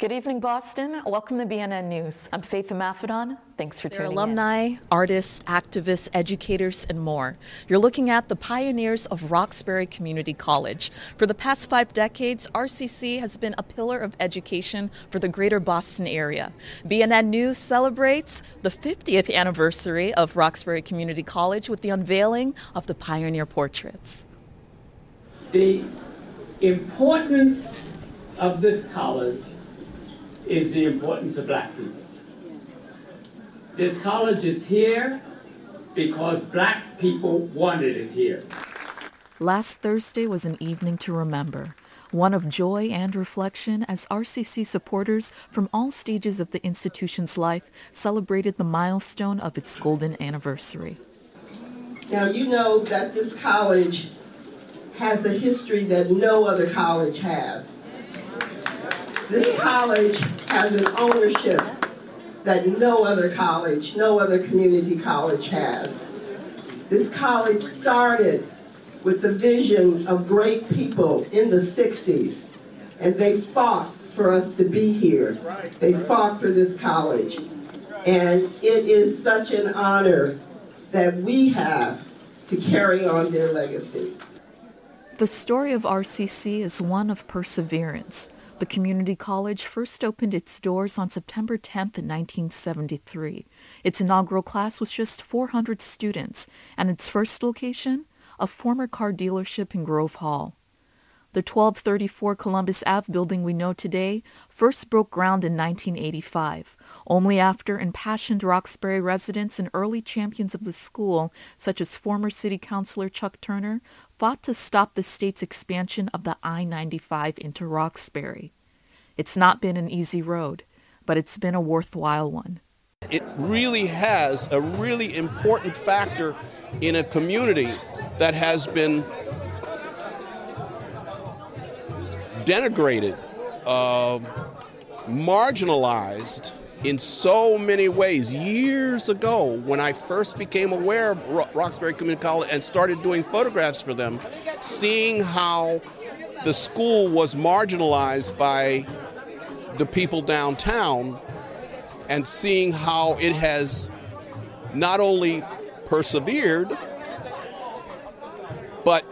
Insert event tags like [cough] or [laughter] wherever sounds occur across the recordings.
Good evening, Boston. Welcome to BNN News. I'm Faith Maffedon. Thanks for They're tuning alumni, in. artists, activists, educators, and more. You're looking at the pioneers of Roxbury Community College. For the past five decades, RCC has been a pillar of education for the greater Boston area. BNN News celebrates the 50th anniversary of Roxbury Community College with the unveiling of the pioneer portraits. The importance of this college is the importance of black people. This college is here because black people wanted it here. Last Thursday was an evening to remember, one of joy and reflection as RCC supporters from all stages of the institution's life celebrated the milestone of its golden anniversary. Now, you know that this college has a history that no other college has. This college has an ownership that no other college, no other community college has. This college started with the vision of great people in the 60s, and they fought for us to be here. They fought for this college. And it is such an honor that we have to carry on their legacy. The story of RCC is one of perseverance. The community college first opened its doors on September 10, 1973. Its inaugural class was just 400 students, and its first location, a former car dealership in Grove Hall. The 1234 Columbus Ave building we know today first broke ground in 1985, only after impassioned Roxbury residents and early champions of the school, such as former City Councilor Chuck Turner, fought to stop the state's expansion of the I 95 into Roxbury. It's not been an easy road, but it's been a worthwhile one. It really has a really important factor in a community that has been denigrated, uh, marginalized in so many ways. Years ago, when I first became aware of Ro- Roxbury Community College and started doing photographs for them, seeing how the school was marginalized by the people downtown and seeing how it has not only persevered, but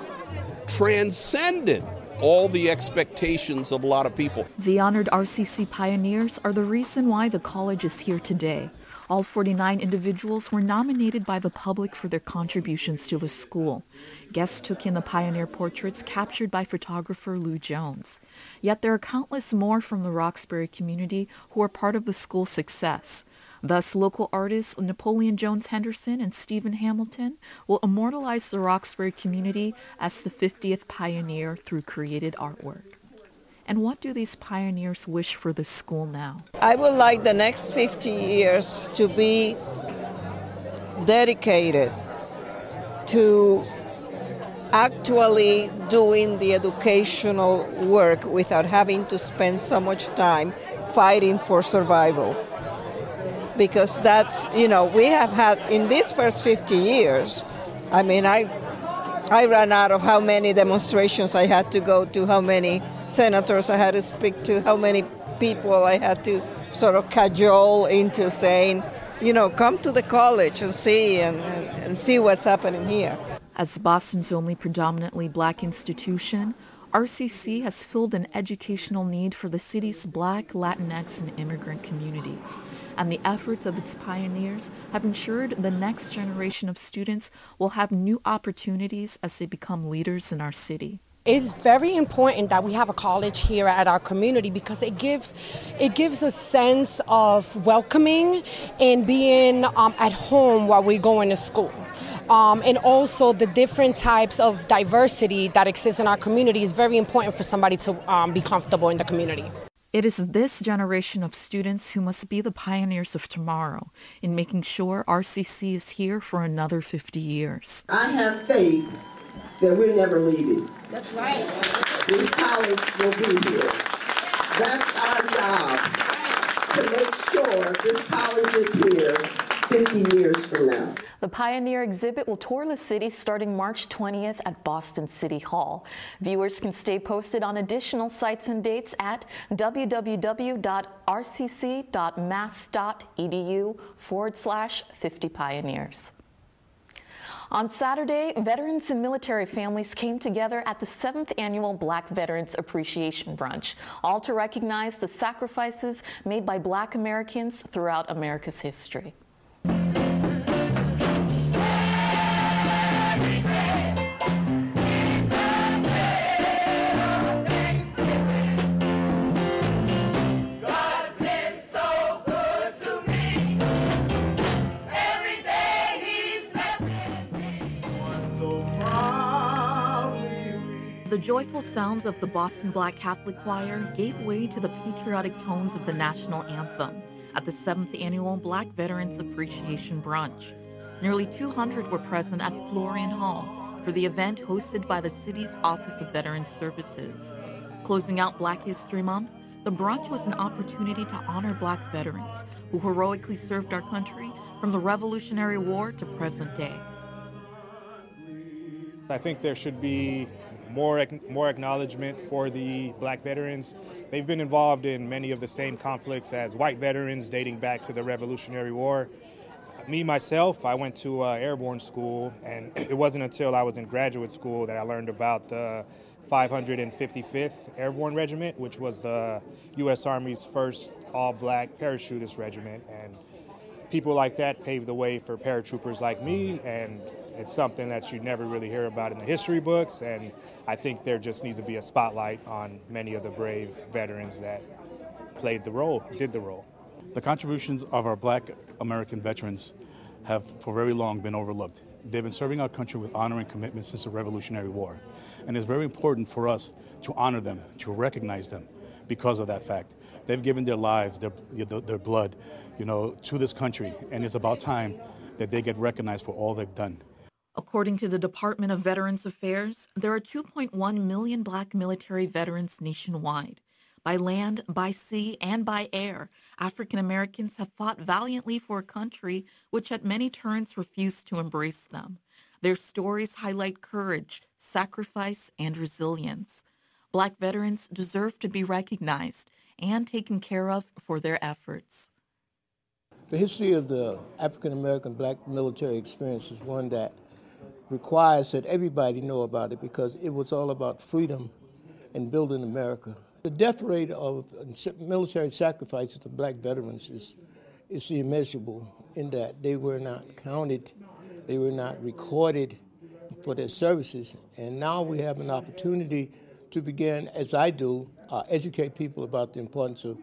transcended all the expectations of a lot of people. The honored RCC pioneers are the reason why the college is here today. All 49 individuals were nominated by the public for their contributions to the school. Guests took in the pioneer portraits captured by photographer Lou Jones. Yet there are countless more from the Roxbury community who are part of the school's success. Thus, local artists Napoleon Jones Henderson and Stephen Hamilton will immortalize the Roxbury community as the 50th pioneer through created artwork. And what do these pioneers wish for the school now? I would like the next 50 years to be dedicated to actually doing the educational work without having to spend so much time fighting for survival. Because that's, you know, we have had in these first 50 years, I mean, I I ran out of how many demonstrations I had to go to, how many senators I had to speak to, how many people I had to sort of cajole into saying, you know, come to the college and see and, and, see what's happening here. As Boston's only predominantly black institution, RCC has filled an educational need for the city's black, Latinx, and immigrant communities. And the efforts of its pioneers have ensured the next generation of students will have new opportunities as they become leaders in our city. It is very important that we have a college here at our community because it gives it gives a sense of welcoming and being um, at home while we're going to school. Um, and also the different types of diversity that exists in our community is very important for somebody to um, be comfortable in the community. It is this generation of students who must be the pioneers of tomorrow in making sure RCC is here for another 50 years. I have faith that we're never leaving. That's right. This college will be here. That's our job, to make sure this college is here 50 years from now. The Pioneer exhibit will tour the city starting March 20th at Boston City Hall. Viewers can stay posted on additional sites and dates at www.rcc.mass.edu forward slash 50 Pioneers. On Saturday, veterans and military families came together at the seventh annual Black Veterans Appreciation Brunch, all to recognize the sacrifices made by Black Americans throughout America's history. Joyful sounds of the Boston Black Catholic Choir gave way to the patriotic tones of the national anthem at the 7th annual Black Veterans Appreciation Brunch. Nearly 200 were present at Florian Hall for the event hosted by the city's Office of Veterans Services. Closing out Black History Month, the brunch was an opportunity to honor black veterans who heroically served our country from the Revolutionary War to present day. I think there should be more more acknowledgement for the black veterans. They've been involved in many of the same conflicts as white veterans dating back to the Revolutionary War. Me myself, I went to uh, airborne school, and [clears throat] it wasn't until I was in graduate school that I learned about the 555th Airborne Regiment, which was the U.S. Army's first all-black parachutist regiment, and people like that paved the way for paratroopers like me and it's something that you never really hear about in the history books, and I think there just needs to be a spotlight on many of the brave veterans that played the role, did the role. The contributions of our black American veterans have for very long been overlooked. They've been serving our country with honor and commitment since the Revolutionary War. And it's very important for us to honor them, to recognize them because of that fact. They've given their lives, their, their blood, you know, to this country. And it's about time that they get recognized for all they've done. According to the Department of Veterans Affairs, there are 2.1 million black military veterans nationwide. By land, by sea, and by air, African Americans have fought valiantly for a country which at many turns refused to embrace them. Their stories highlight courage, sacrifice, and resilience. Black veterans deserve to be recognized and taken care of for their efforts. The history of the African American black military experience is one that requires that everybody know about it because it was all about freedom and building America. The death rate of military sacrifices of black veterans is, is immeasurable in that they were not counted, they were not recorded for their services. And now we have an opportunity to begin, as I do, uh, educate people about the importance of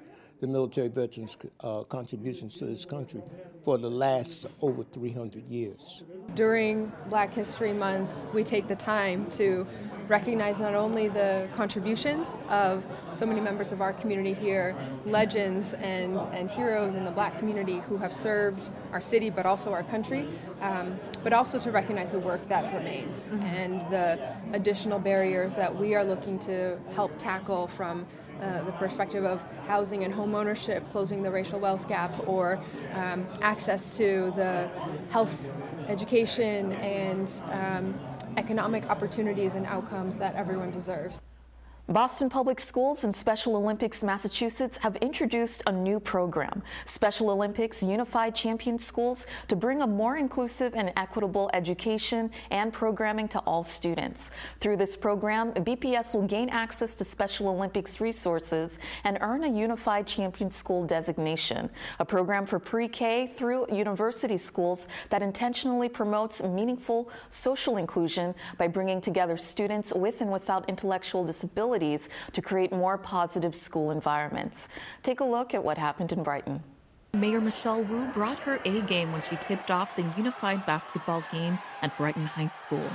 the military veterans' uh, contributions to this country for the last over 300 years. During Black History Month, we take the time to recognize not only the contributions of so many members of our community here, legends and, and heroes in the black community who have served our city but also our country, um, but also to recognize the work that remains mm-hmm. and the additional barriers that we are looking to help tackle from uh, the perspective of housing and home ownership, closing the racial wealth gap, or um, access to the health, education, and um, economic opportunities and outcomes that everyone deserves. Boston Public Schools and Special Olympics Massachusetts have introduced a new program, Special Olympics Unified Champion Schools, to bring a more inclusive and equitable education and programming to all students. Through this program, BPS will gain access to Special Olympics resources and earn a Unified Champion School designation, a program for pre-K through university schools that intentionally promotes meaningful social inclusion by bringing together students with and without intellectual disabilities facilities to create more positive school environments. Take a look at what happened in Brighton. Mayor Michelle Wu brought her A game when she tipped off the unified basketball game at Brighton High School.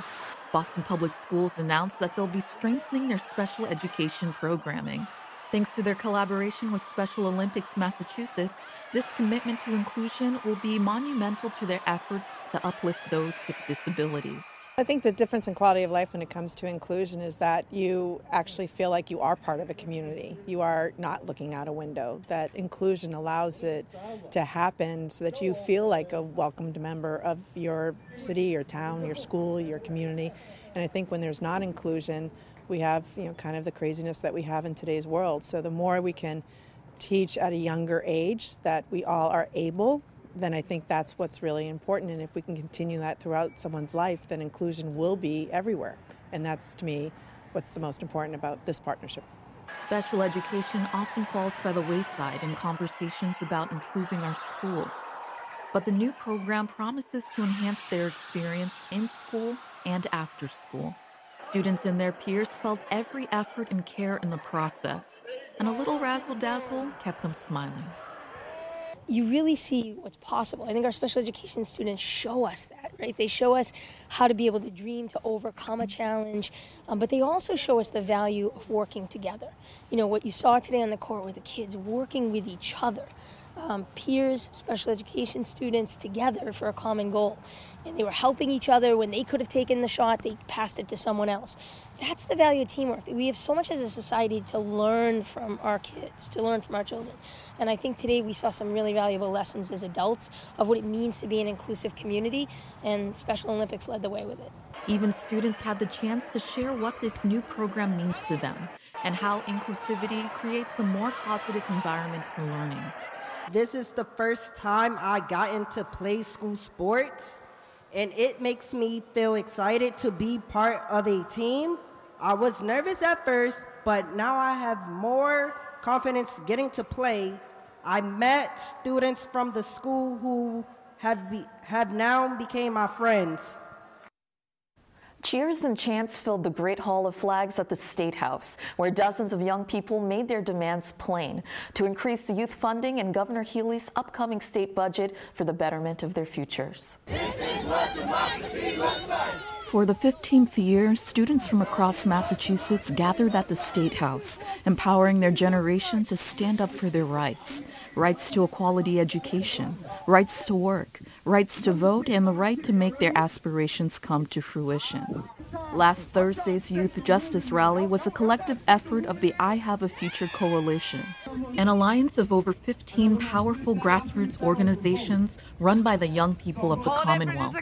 Boston Public Schools announced that they'll be strengthening their special education programming. Thanks to their collaboration with Special Olympics Massachusetts, this commitment to inclusion will be monumental to their efforts to uplift those with disabilities. I think the difference in quality of life when it comes to inclusion is that you actually feel like you are part of a community. You are not looking out a window. That inclusion allows it to happen so that you feel like a welcomed member of your city, your town, your school, your community. And I think when there's not inclusion, we have you know kind of the craziness that we have in today's world. So the more we can teach at a younger age that we all are able, then I think that's what's really important. And if we can continue that throughout someone's life, then inclusion will be everywhere. And that's to me what's the most important about this partnership. Special education often falls by the wayside in conversations about improving our schools. But the new program promises to enhance their experience in school and after school. Students and their peers felt every effort and care in the process, and a little razzle dazzle kept them smiling. You really see what's possible. I think our special education students show us that, right? They show us how to be able to dream, to overcome a challenge, um, but they also show us the value of working together. You know, what you saw today on the court with the kids working with each other um, peers, special education students together for a common goal. And they were helping each other. When they could have taken the shot, they passed it to someone else. That's the value of teamwork. We have so much as a society to learn from our kids, to learn from our children. And I think today we saw some really valuable lessons as adults of what it means to be an inclusive community, and Special Olympics led the way with it. Even students had the chance to share what this new program means to them and how inclusivity creates a more positive environment for learning. This is the first time I got into play school sports, and it makes me feel excited to be part of a team. I was nervous at first, but now I have more confidence getting to play. I met students from the school who have, be, have now became my friends. Cheers and chants filled the Great Hall of Flags at the State House, where dozens of young people made their demands plain to increase the youth funding and Governor Healey's upcoming state budget for the betterment of their futures. For the 15th year, students from across Massachusetts gathered at the State House, empowering their generation to stand up for their rights rights to a quality education, rights to work, rights to vote, and the right to make their aspirations come to fruition. Last Thursday's Youth Justice Rally was a collective effort of the I Have a Future Coalition, an alliance of over 15 powerful grassroots organizations run by the young people of the Commonwealth,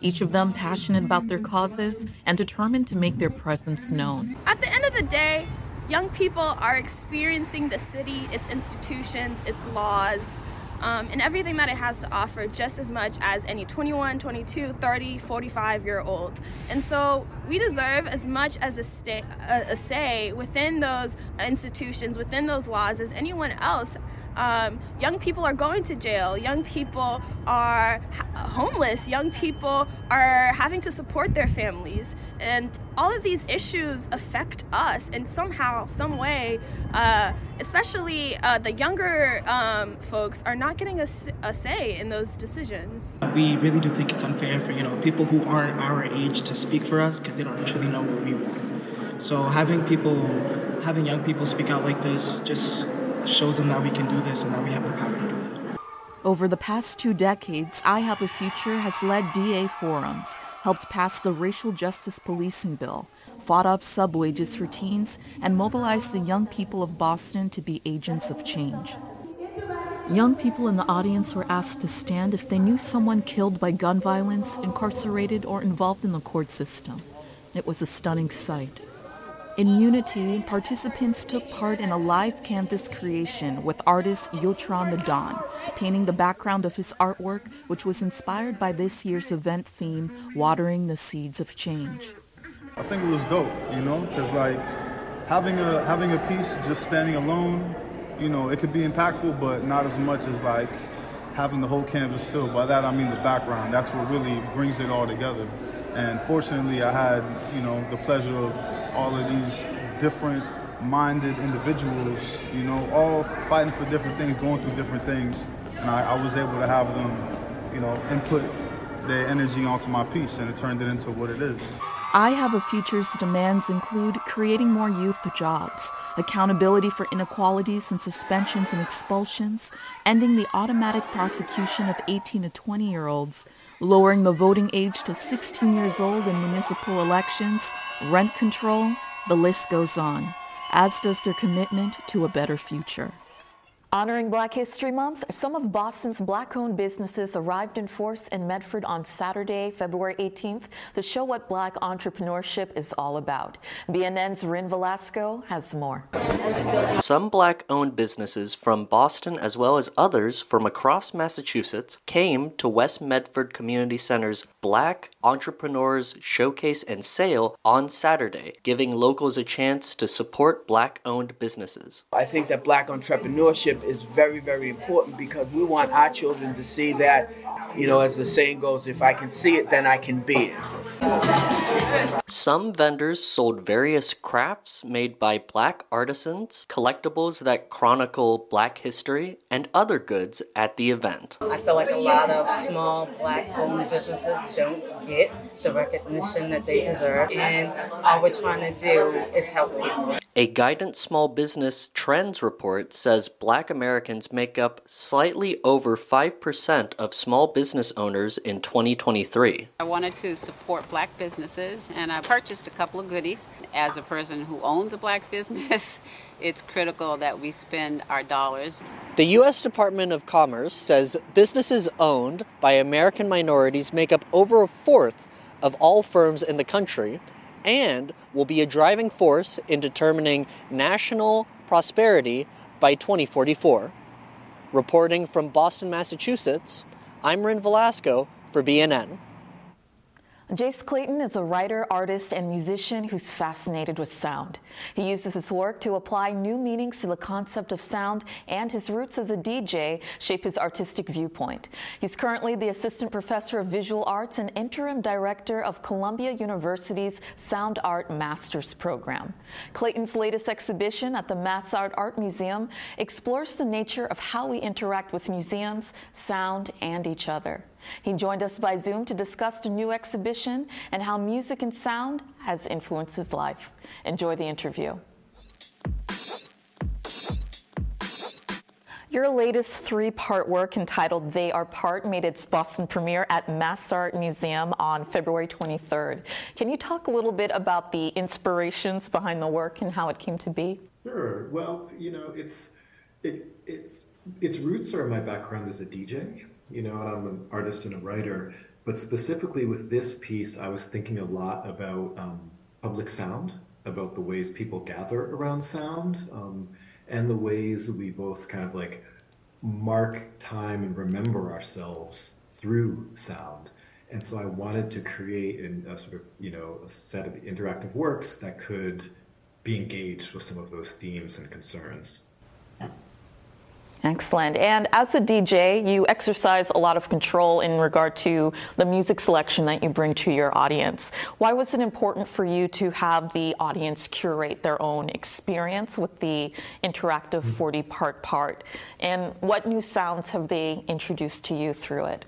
each of them passionate about their causes and determined to make their presence known. At the end of the day, young people are experiencing the city, its institutions, its laws, um, and everything that it has to offer just as much as any 21, 22, 30, 45 year old. And so we deserve as much as a, sta- a, a say within those institutions, within those laws, as anyone else. Um, young people are going to jail. Young people are ha- homeless. Young people are having to support their families. And all of these issues affect us in somehow, some way, uh, especially uh, the younger um, folks are not getting a, a, say in those decisions. We really do think it's unfair for you know people who aren't our age to speak for us because they don't truly know what we want. So having people, having young people speak out like this just shows them that we can do this and that we have the power to do that. Over the past two decades, I Have a Future has led DA forums, helped pass the racial justice policing bill, fought off sub wages for teens, and mobilized the young people of Boston to be agents of change. Young people in the audience were asked to stand if they knew someone killed by gun violence, incarcerated, or involved in the court system. It was a stunning sight. In Unity, participants took part in a live canvas creation with artist Yotron the Don, painting the background of his artwork, which was inspired by this year's event theme, Watering the Seeds of Change. I think it was dope, you know, because like having a having a piece just standing alone, you know, it could be impactful, but not as much as like having the whole canvas filled. By that I mean the background. That's what really brings it all together. And fortunately, I had, you know, the pleasure of all of these different minded individuals, you know, all fighting for different things, going through different things. And I, I was able to have them, you know, input their energy onto my piece and it turned it into what it is. I Have a Future's demands include creating more youth jobs, accountability for inequalities and suspensions and expulsions, ending the automatic prosecution of 18 to 20 year olds, lowering the voting age to 16 years old in municipal elections, rent control, the list goes on, as does their commitment to a better future. Honoring Black History Month, some of Boston's black owned businesses arrived in force in Medford on Saturday, February 18th, to show what black entrepreneurship is all about. BNN's Rin Velasco has more. Some black owned businesses from Boston, as well as others from across Massachusetts, came to West Medford Community Center's Black Entrepreneurs Showcase and Sale on Saturday, giving locals a chance to support black owned businesses. I think that black entrepreneurship is very, very important because we want our children to see that, you know, as the saying goes, if I can see it, then I can be it. Some vendors sold various crafts made by black artisans, collectibles that chronicle black history, and other goods at the event. I feel like a lot of small black owned businesses don't get the recognition that they deserve, and all we're trying to do is help people. A Guidant Small Business Trends report says black Americans make up slightly over 5% of small business owners in 2023. I wanted to support black businesses and I purchased a couple of goodies. As a person who owns a black [laughs] business, it's critical that we spend our dollars. The U.S. Department of Commerce says businesses owned by American minorities make up over a fourth of all firms in the country and will be a driving force in determining national prosperity by 2044. Reporting from Boston, Massachusetts, I'm Rin Velasco for BNN. Jace Clayton is a writer, artist, and musician who's fascinated with sound. He uses his work to apply new meanings to the concept of sound, and his roots as a DJ shape his artistic viewpoint. He's currently the assistant professor of visual arts and interim director of Columbia University's Sound Art Masters program. Clayton's latest exhibition at the MassArt Art Museum explores the nature of how we interact with museums, sound, and each other. He joined us by Zoom to discuss the new exhibition and how music and sound has influenced his life. Enjoy the interview. Your latest three part work entitled They Are Part made its Boston premiere at MassArt Museum on February 23rd. Can you talk a little bit about the inspirations behind the work and how it came to be? Sure. Well, you know, it's it, it's its roots are my background as a DJ, you know, I'm an artist and a writer. But specifically with this piece, I was thinking a lot about um, public sound, about the ways people gather around sound, um, and the ways we both kind of like mark time and remember ourselves through sound. And so I wanted to create an, a sort of, you know, a set of interactive works that could be engaged with some of those themes and concerns. Excellent. And as a DJ, you exercise a lot of control in regard to the music selection that you bring to your audience. Why was it important for you to have the audience curate their own experience with the interactive 40 part part? And what new sounds have they introduced to you through it?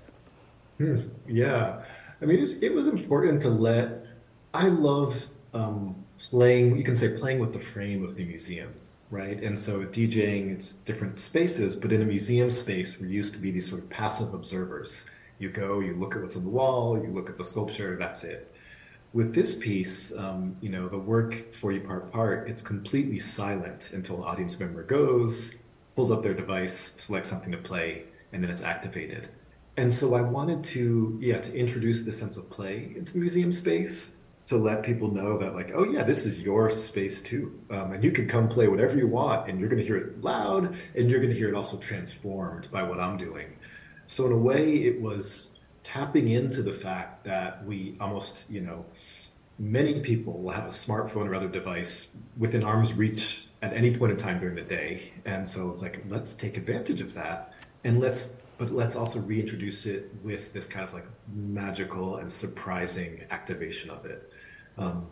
Hmm, yeah. I mean, it's, it was important to let, I love um, playing, you can say playing with the frame of the museum right? And so DJing, it's different spaces, but in a museum space, we're used to be these sort of passive observers. You go, you look at what's on the wall, you look at the sculpture, that's it. With this piece, um, you know, the work 40 part part, it's completely silent until an audience member goes, pulls up their device, selects something to play, and then it's activated. And so I wanted to, yeah, to introduce the sense of play into the museum space to let people know that like oh yeah this is your space too. Um, and you can come play whatever you want and you're going to hear it loud and you're going to hear it also transformed by what i'm doing. So in a way it was tapping into the fact that we almost you know many people will have a smartphone or other device within arm's reach at any point in time during the day. And so it's like let's take advantage of that and let's but let's also reintroduce it with this kind of like magical and surprising activation of it um,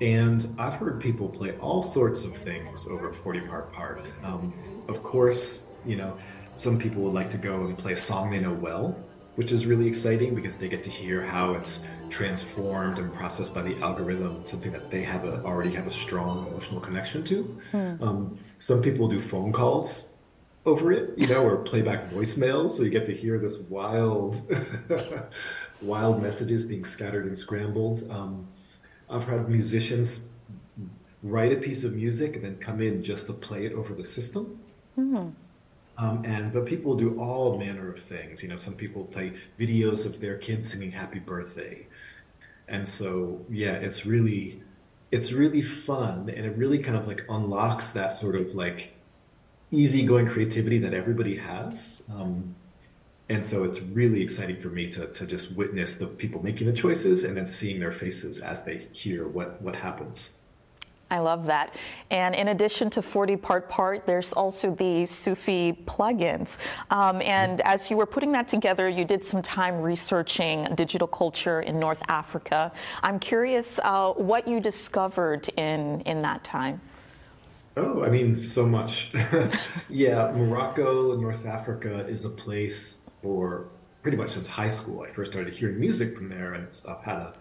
and I've heard people play all sorts of things over 40 part part. Um, of course, you know, some people would like to go and play a song they know well. which is really exciting because they get to hear how it's transformed and processed by the algorithm, something that they have a, already have a strong emotional connection to. Hmm. Um, some people do phone calls over it, you know, or playback voicemails, so you get to hear this wild, [laughs] wild messages being scattered and scrambled. Um, I've had musicians write a piece of music and then come in just to play it over the system. Hmm. Um, and but people do all manner of things. You know, some people play videos of their kids singing "Happy Birthday," and so yeah, it's really it's really fun, and it really kind of like unlocks that sort of like easygoing creativity that everybody has. Um, and so it's really exciting for me to to just witness the people making the choices and then seeing their faces as they hear what what happens. I love that. And in addition to 40 Part Part, there's also the Sufi plugins. Um, and as you were putting that together, you did some time researching digital culture in North Africa. I'm curious uh, what you discovered in, in that time. Oh, I mean, so much. [laughs] yeah, Morocco, and North Africa is a place for pretty much since high school. I first started hearing music from there, and I've had a.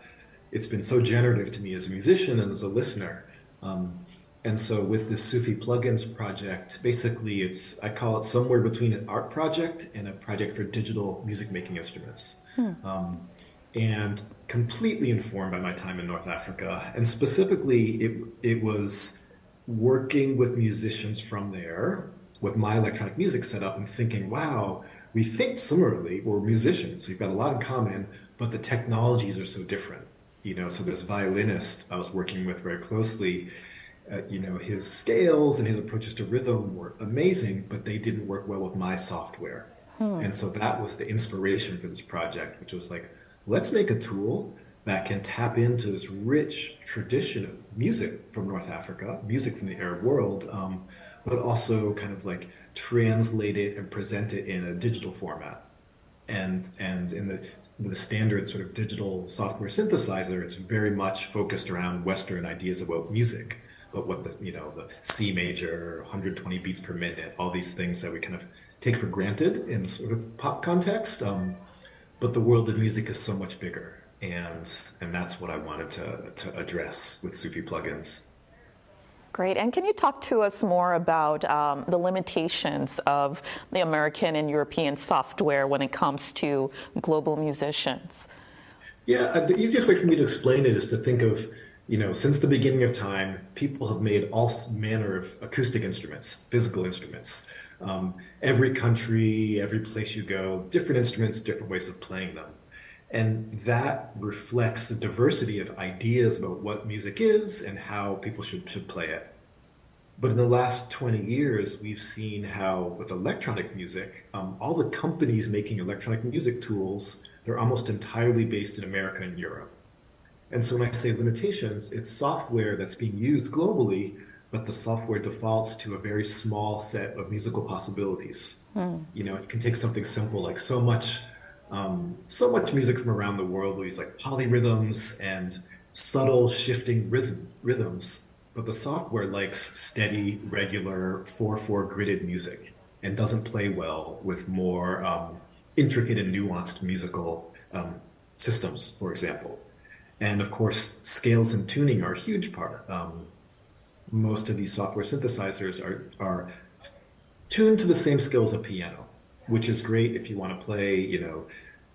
It's been so generative to me as a musician and as a listener. Um, and so with this Sufi plugins project, basically it's I call it somewhere between an art project and a project for digital music making instruments. Hmm. Um, and completely informed by my time in North Africa. And specifically, it, it was working with musicians from there with my electronic music setup and thinking, wow, we think similarly. We're musicians, we've got a lot in common, but the technologies are so different. You know, so this violinist I was working with very closely, uh, you know, his scales and his approaches to rhythm were amazing, but they didn't work well with my software. Hmm. And so that was the inspiration for this project, which was like, let's make a tool that can tap into this rich tradition of music from North Africa, music from the Arab world, um, but also kind of like translate it and present it in a digital format. And and in the the standard sort of digital software synthesizer, it's very much focused around Western ideas about music, but what the you know the C major, 120 beats per minute, all these things that we kind of take for granted in sort of pop context. Um, but the world of music is so much bigger, and and that's what I wanted to to address with Sufi plugins. Great. And can you talk to us more about um, the limitations of the American and European software when it comes to global musicians? Yeah, uh, the easiest way for me to explain it is to think of, you know, since the beginning of time, people have made all manner of acoustic instruments, physical instruments. Um, every country, every place you go, different instruments, different ways of playing them. And that reflects the diversity of ideas about what music is and how people should, should play it. But in the last 20 years, we've seen how, with electronic music, um, all the companies making electronic music tools, they're almost entirely based in America and Europe. And so when I say limitations, it's software that's being used globally, but the software defaults to a very small set of musical possibilities. Hmm. You know, it can take something simple like so much um, so much music from around the world will use like polyrhythms and subtle shifting rhythm, rhythms, but the software likes steady, regular, 4-4 gridded music and doesn't play well with more um, intricate and nuanced musical um, systems, for example. And of course, scales and tuning are a huge part. Um, most of these software synthesizers are, are tuned to the same scales of piano which is great if you want to play, you know,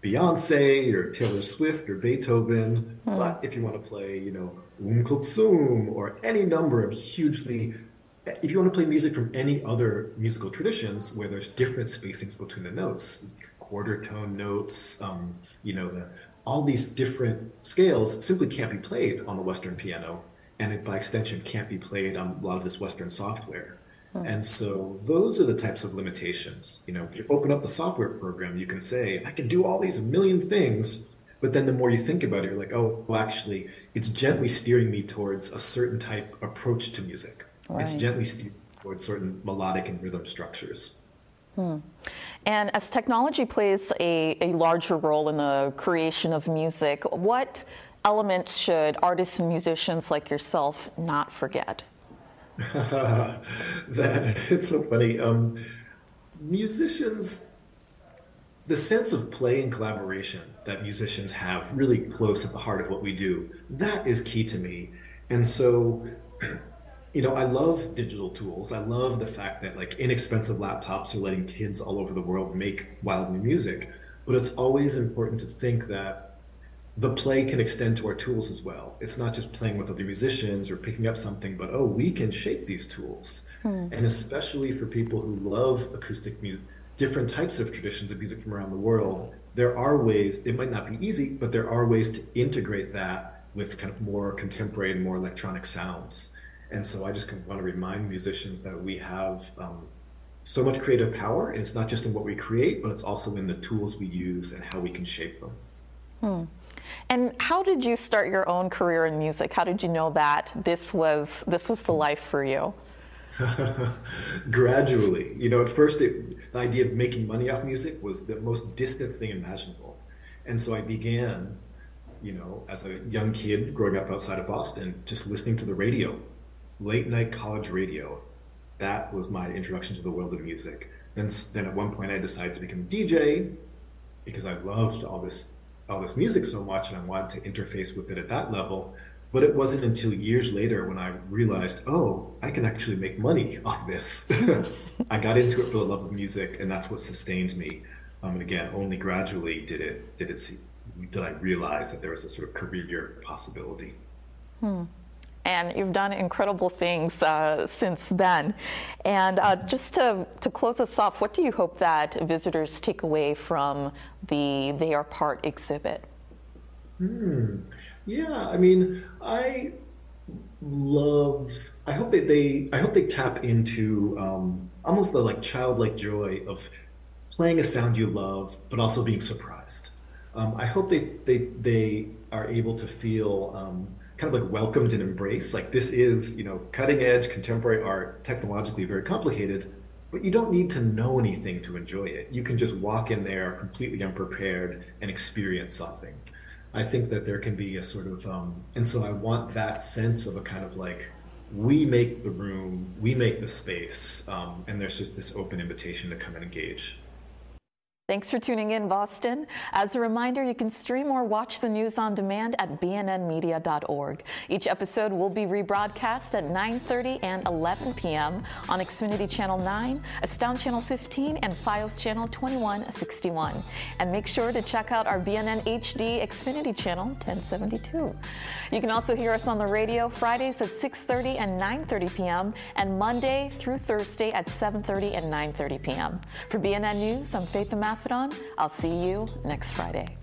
Beyonce or Taylor Swift or Beethoven. Hmm. But if you want to play, you know, Um Kulthum or any number of hugely, if you want to play music from any other musical traditions where there's different spacings between the notes, quarter tone notes, um, you know, the, all these different scales simply can't be played on the Western piano, and it by extension can't be played on a lot of this Western software. And so those are the types of limitations. You know, if you open up the software program, you can say, I can do all these a million things. But then the more you think about it, you're like, oh, well, actually, it's gently steering me towards a certain type approach to music. It's gently steering towards certain melodic and rhythm structures. Hmm. And as technology plays a, a larger role in the creation of music, what elements should artists and musicians like yourself not forget? [laughs] that it's so funny. Um, musicians the sense of play and collaboration that musicians have really close at the heart of what we do, that is key to me. And so, [clears throat] you know, I love digital tools. I love the fact that like inexpensive laptops are letting kids all over the world make wild new music. But it's always important to think that the play can extend to our tools as well. It's not just playing with other musicians or picking up something, but oh, we can shape these tools. Hmm. And especially for people who love acoustic music, different types of traditions of music from around the world, there are ways, it might not be easy, but there are ways to integrate that with kind of more contemporary and more electronic sounds. And so I just want to remind musicians that we have um, so much creative power, and it's not just in what we create, but it's also in the tools we use and how we can shape them. Hmm. And how did you start your own career in music? How did you know that this was this was the life for you? [laughs] Gradually, you know, at first it, the idea of making money off music was the most distant thing imaginable, and so I began, you know, as a young kid growing up outside of Boston, just listening to the radio, late night college radio. That was my introduction to the world of music. Then, then at one point, I decided to become a DJ because I loved all this all this music so much and I wanted to interface with it at that level. But it wasn't until years later when I realized, oh, I can actually make money [laughs] off this. [laughs] I got into it for the love of music, and that's what sustained me. Um, and again, only gradually did it did it see, did I realize that there was a sort of career possibility. Hmm and you've done incredible things uh, since then. And uh, just to, to close us off, what do you hope that visitors take away from the They Are Part exhibit? Hmm. Yeah, I mean, I love. I hope that they. I hope they tap into um, almost the like childlike joy of playing a sound you love, but also being surprised. Um, I hope they they they are able to feel um, kind of like welcomed and embraced. Like this is you know cutting edge contemporary art, technologically very complicated, but you don't need to know anything to enjoy it. You can just walk in there completely unprepared and experience something. I think that there can be a sort of, um, and so I want that sense of a kind of like, we make the room, we make the space, um, and there's just this open invitation to come and engage. Thanks for tuning in, Boston. As a reminder, you can stream or watch the news on demand at bnnmedia.org. Each episode will be rebroadcast at 9:30 and 11 p.m. on Xfinity Channel 9, Astound Channel 15, and FiOS Channel 2161. And make sure to check out our BNN HD Xfinity Channel 1072. You can also hear us on the radio Fridays at 6:30 and 9:30 p.m. and Monday through Thursday at 7:30 and 9:30 p.m. For BNN News, I'm Faith I'll see you next Friday.